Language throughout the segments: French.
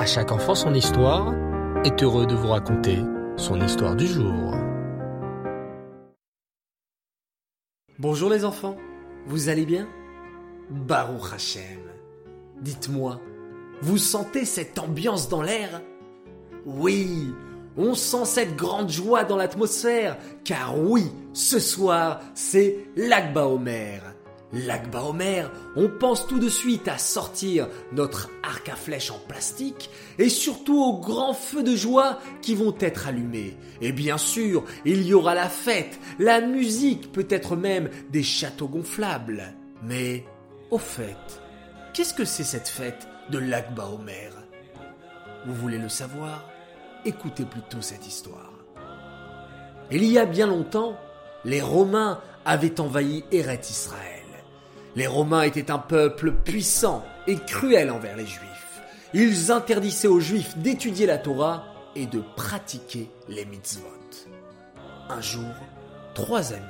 À chaque enfant son histoire est heureux de vous raconter son histoire du jour. Bonjour les enfants, vous allez bien? Baruch Hashem. Dites-moi, vous sentez cette ambiance dans l'air? Oui, on sent cette grande joie dans l'atmosphère, car oui, ce soir, c'est l'Akba Omer. L'Akba Omer, on pense tout de suite à sortir notre arc à flèche en plastique et surtout aux grands feux de joie qui vont être allumés. Et bien sûr, il y aura la fête, la musique, peut-être même des châteaux gonflables. Mais, au fait, qu'est-ce que c'est cette fête de l'Akba Omer? Vous voulez le savoir? Écoutez plutôt cette histoire. Il y a bien longtemps, les Romains avaient envahi Eret Israël. Les Romains étaient un peuple puissant et cruel envers les Juifs. Ils interdisaient aux Juifs d'étudier la Torah et de pratiquer les mitzvot. Un jour, trois amis,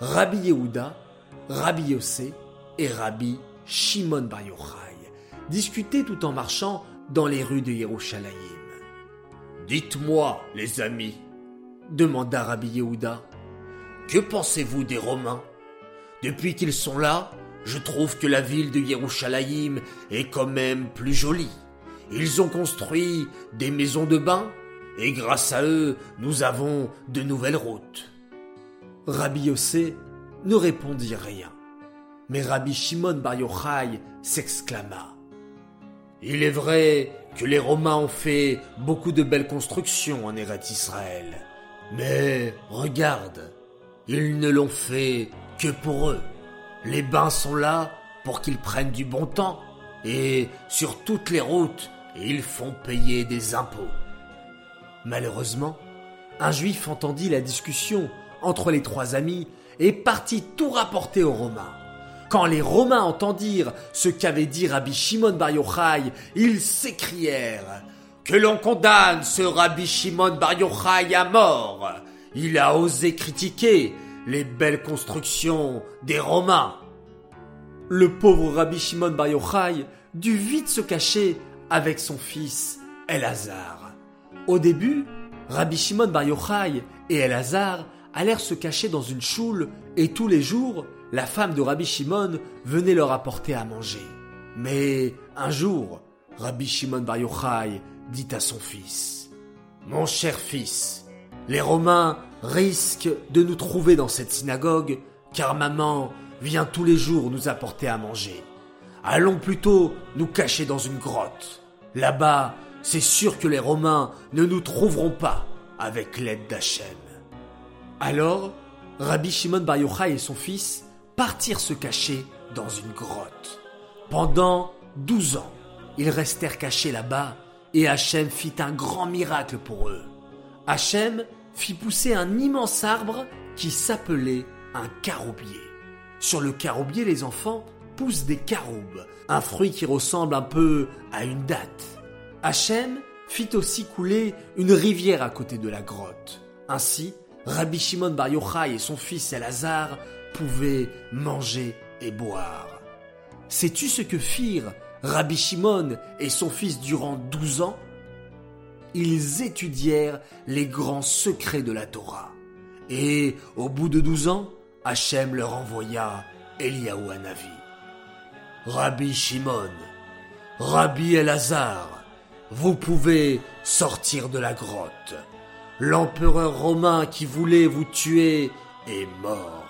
Rabbi Yehuda, Rabbi Yossé et Rabbi Shimon Bar Yochai, discutaient tout en marchant dans les rues de Yerushalayim. Dites-moi, les amis, demanda Rabbi Yehuda, que pensez-vous des Romains? Depuis qu'ils sont là, je trouve que la ville de Yerushalayim est quand même plus jolie. Ils ont construit des maisons de bain et grâce à eux, nous avons de nouvelles routes. Rabbi Yossé ne répondit rien. Mais Rabbi Shimon Bar Yochai s'exclama. Il est vrai que les Romains ont fait beaucoup de belles constructions en Eretz Israël. Mais regarde, ils ne l'ont fait que pour eux. Les bains sont là pour qu'ils prennent du bon temps et sur toutes les routes, ils font payer des impôts. Malheureusement, un juif entendit la discussion entre les trois amis et partit tout rapporter aux Romains. Quand les Romains entendirent ce qu'avait dit Rabbi Shimon Bar Yochai, ils s'écrièrent Que l'on condamne ce Rabbi Shimon Bar Yochai à mort. Il a osé critiquer les belles constructions des Romains. Le pauvre Rabbi Shimon Bar Yochai dut vite se cacher avec son fils Elazar. Au début, Rabbi Shimon Bar Yochai et Elazar allèrent se cacher dans une choule et tous les jours, la femme de Rabbi Shimon venait leur apporter à manger. Mais un jour, Rabbi Shimon Bar Yochai dit à son fils Mon cher fils, les Romains risquent de nous trouver dans cette synagogue, car maman vient tous les jours nous apporter à manger. Allons plutôt nous cacher dans une grotte. Là-bas, c'est sûr que les Romains ne nous trouveront pas avec l'aide d'Hachem. Alors, Rabbi Shimon Bar Yochai et son fils partirent se cacher dans une grotte. Pendant douze ans, ils restèrent cachés là-bas et Hachem fit un grand miracle pour eux. Hachem fit pousser un immense arbre qui s'appelait un caroubier. Sur le caroubier, les enfants poussent des caroubes, un fruit qui ressemble un peu à une date. Hachem fit aussi couler une rivière à côté de la grotte. Ainsi, Rabbi Shimon Bar Yochai et son fils Elazar pouvaient manger et boire. Sais-tu ce que firent Rabbi Shimon et son fils durant douze ans? Ils étudièrent les grands secrets de la Torah. Et au bout de douze ans, Hachem leur envoya Eliaou Hanavi. Rabbi Shimon, Rabbi Elazar, vous pouvez sortir de la grotte. L'empereur romain qui voulait vous tuer est mort.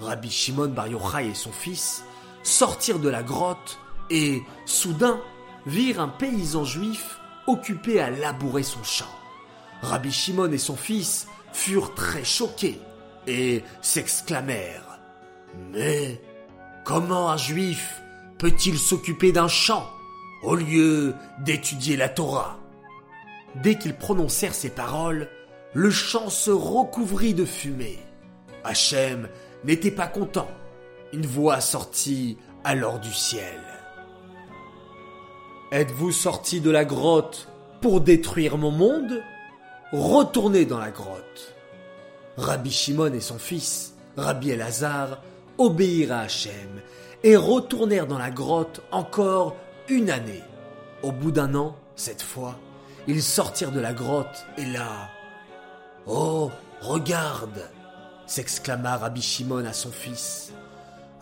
Rabbi Shimon Bar Yochai et son fils sortirent de la grotte et, soudain, virent un paysan juif occupé à labourer son champ. Rabbi Shimon et son fils furent très choqués et s'exclamèrent Mais comment un juif peut-il s'occuper d'un champ au lieu d'étudier la Torah? Dès qu'ils prononcèrent ces paroles, le champ se recouvrit de fumée. Hachem n'était pas content. Une voix sortit alors du ciel. Êtes-vous sorti de la grotte pour détruire mon monde? Retournez dans la grotte. Rabbi Shimon et son fils, Rabbi Elazar, obéirent à Hachem et retournèrent dans la grotte encore une année. Au bout d'un an, cette fois, ils sortirent de la grotte et là... Oh, regarde s'exclama Rabbi Shimon à son fils.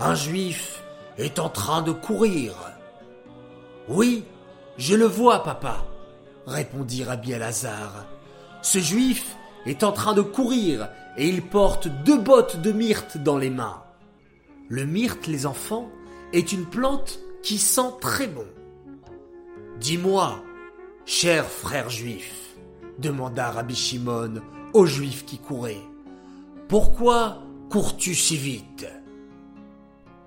Un juif est en train de courir. Oui, je le vois, papa, répondit Rabbi Elazar. Ce juif est en train de courir et il porte deux bottes de myrte dans les mains. Le myrte, les enfants, est une plante qui sent très bon. Dis-moi, cher frère juif, demanda Rabbi Shimon au juif qui courait, pourquoi cours-tu si vite?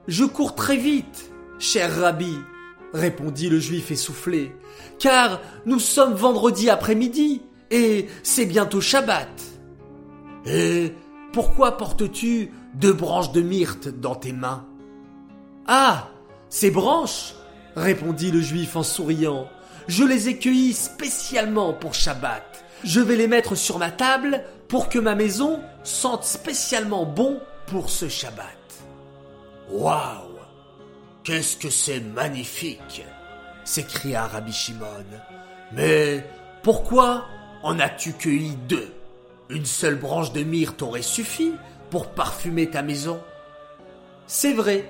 Je cours très vite, cher Rabbi, répondit le juif essoufflé, car nous sommes vendredi après-midi et c'est bientôt Shabbat. Et pourquoi portes-tu deux branches de myrte dans tes mains? Ah, ces branches répondit le juif en souriant. Je les ai cueillies spécialement pour Shabbat. Je vais les mettre sur ma table pour que ma maison sente spécialement bon pour ce Shabbat. Waouh Qu'est-ce que c'est magnifique s'écria Rabbi Shimon. Mais pourquoi en as-tu cueilli deux? Une seule branche de myrte aurait suffi pour parfumer ta maison C'est vrai,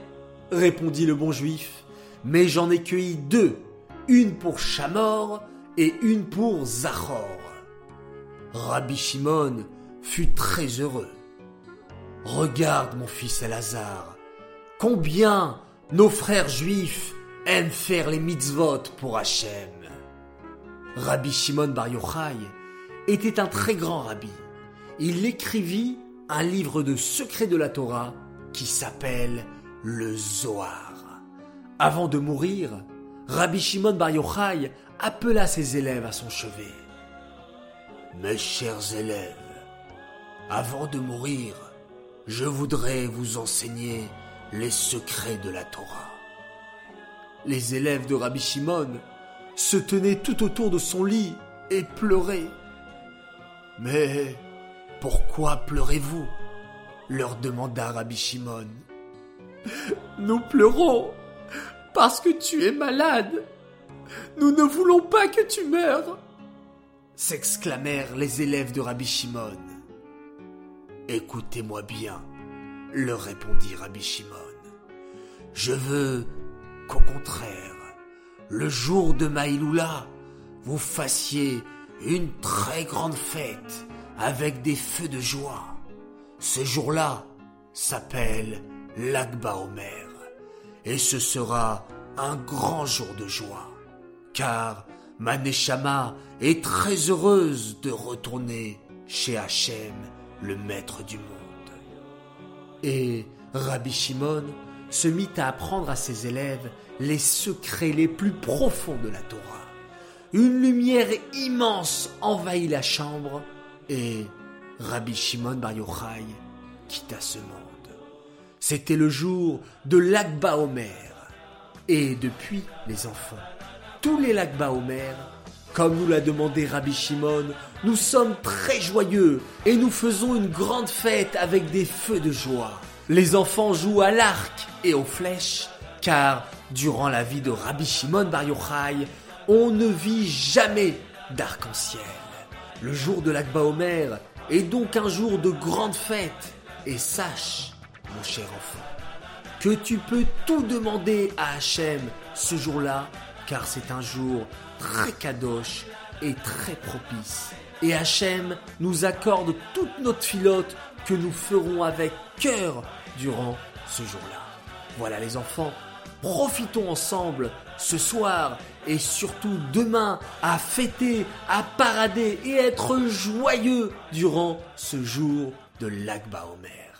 répondit le bon juif, mais j'en ai cueilli deux, une pour Chamor et une pour Zachor. Rabbi Shimon fut très heureux. Regarde, mon fils Elazar, combien nos frères juifs aiment faire les mitzvot pour Hachem. Rabbi Shimon Bar Yochai était un très grand rabbi. Il écrivit un livre de secrets de la Torah qui s'appelle le Zohar. Avant de mourir, Rabbi Shimon Bar Yochai appela ses élèves à son chevet. Mes chers élèves, avant de mourir, je voudrais vous enseigner les secrets de la Torah. Les élèves de Rabbi Shimon se tenaient tout autour de son lit et pleuraient. Mais pourquoi pleurez-vous? leur demanda Rabbi Shimon. Nous pleurons parce que tu es malade. Nous ne voulons pas que tu meurs s'exclamèrent les élèves de Rabbi Shimon. Écoutez-moi bien, leur répondit Rabbi Shimon. Je veux qu'au contraire, le jour de Maïloula, vous fassiez une très grande fête avec des feux de joie. Ce jour-là s'appelle l'Akba Omer et ce sera un grand jour de joie, car ma est très heureuse de retourner chez Hachem, le maître du monde. Et Rabbi Shimon se mit à apprendre à ses élèves les secrets les plus profonds de la Torah. Une lumière immense envahit la chambre et Rabbi Shimon Bar Yochai quitta ce monde. C'était le jour de l'Akba Omer. Et depuis, les enfants, tous les Lakba Omer, comme nous l'a demandé Rabbi Shimon, nous sommes très joyeux et nous faisons une grande fête avec des feux de joie. Les enfants jouent à l'arc et aux flèches, car durant la vie de Rabbi Shimon Bar Yochai, on ne vit jamais d'arc-en-ciel. Le jour de l'Akba Omer est donc un jour de grande fête. Et sache, mon cher enfant, que tu peux tout demander à Hachem ce jour-là car c'est un jour très kadosh et très propice. Et Hachem nous accorde toute notre filote que nous ferons avec cœur durant ce jour-là. Voilà les enfants, profitons ensemble ce soir et surtout demain à fêter, à parader et être joyeux durant ce jour de l'Akba Omer.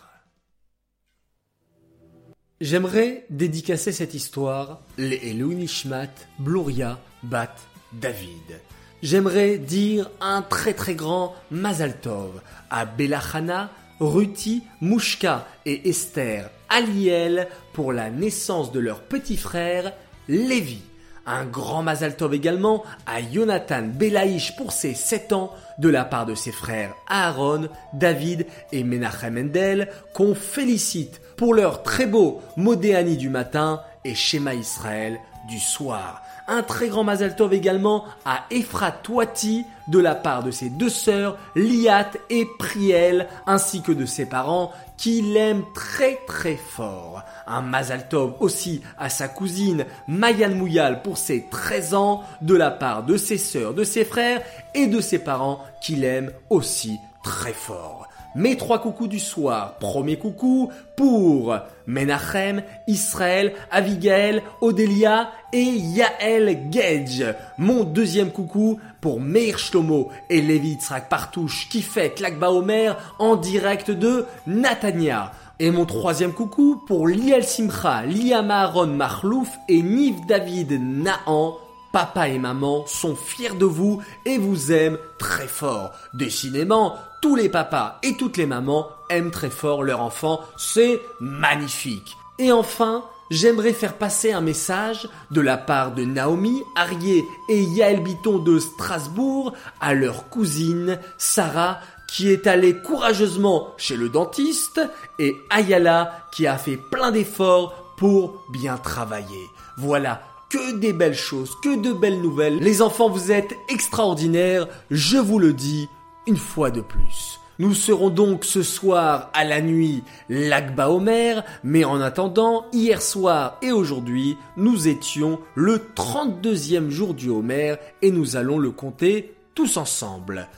J'aimerais dédicacer cette histoire les Nishmat Bluria Bat David. J'aimerais dire un très très grand Mazal Tov à Belachana, Ruti, Mouchka et Esther Aliel pour la naissance de leur petit frère Lévi. Un grand Mazal Tov également à Jonathan Belaïch pour ses 7 ans de la part de ses frères Aaron, David et Menachem Mendel qu'on félicite pour leur très beau Modéani du matin et Shema Israël du soir. Un très grand Mazal Tov également à Ephratouati de la part de ses deux sœurs, Liat et Priel, ainsi que de ses parents qui l'aiment très très fort. Un Mazal Tov aussi à sa cousine Mayan Mouyal pour ses 13 ans de la part de ses sœurs, de ses frères et de ses parents qui l'aiment aussi très fort. Mes trois coucous du soir. Premier coucou pour Menachem, Israël, Abigail, Odélia et Yael Gedge. Mon deuxième coucou pour Meir Shlomo et Levi Yitzhak Partouche qui fait Klakba Omer en direct de Natania. Et mon troisième coucou pour Liel Simcha, Liam Aaron Marlouf et Niv David Naan Papa et maman sont fiers de vous et vous aiment très fort. Décidément, tous les papas et toutes les mamans aiment très fort leur enfant, c'est magnifique. Et enfin, j'aimerais faire passer un message de la part de Naomi, Arié et Yael Biton de Strasbourg à leur cousine Sarah qui est allée courageusement chez le dentiste et Ayala qui a fait plein d'efforts pour bien travailler. Voilà, que des belles choses, que de belles nouvelles. Les enfants, vous êtes extraordinaires, je vous le dis une fois de plus. Nous serons donc ce soir à la nuit l'Akba Omer, mais en attendant, hier soir et aujourd'hui, nous étions le 32e jour du Homer et nous allons le compter tous ensemble.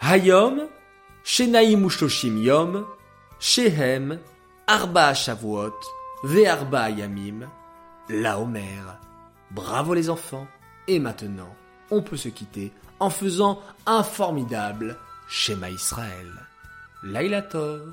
Hayom, Shenaim Ushoshim Yom, Shehem, Arba Shavuot, Ve'arba Yamim, la Homer. Bravo les enfants. Et maintenant, on peut se quitter en faisant un formidable schéma Israël. Laila Tov.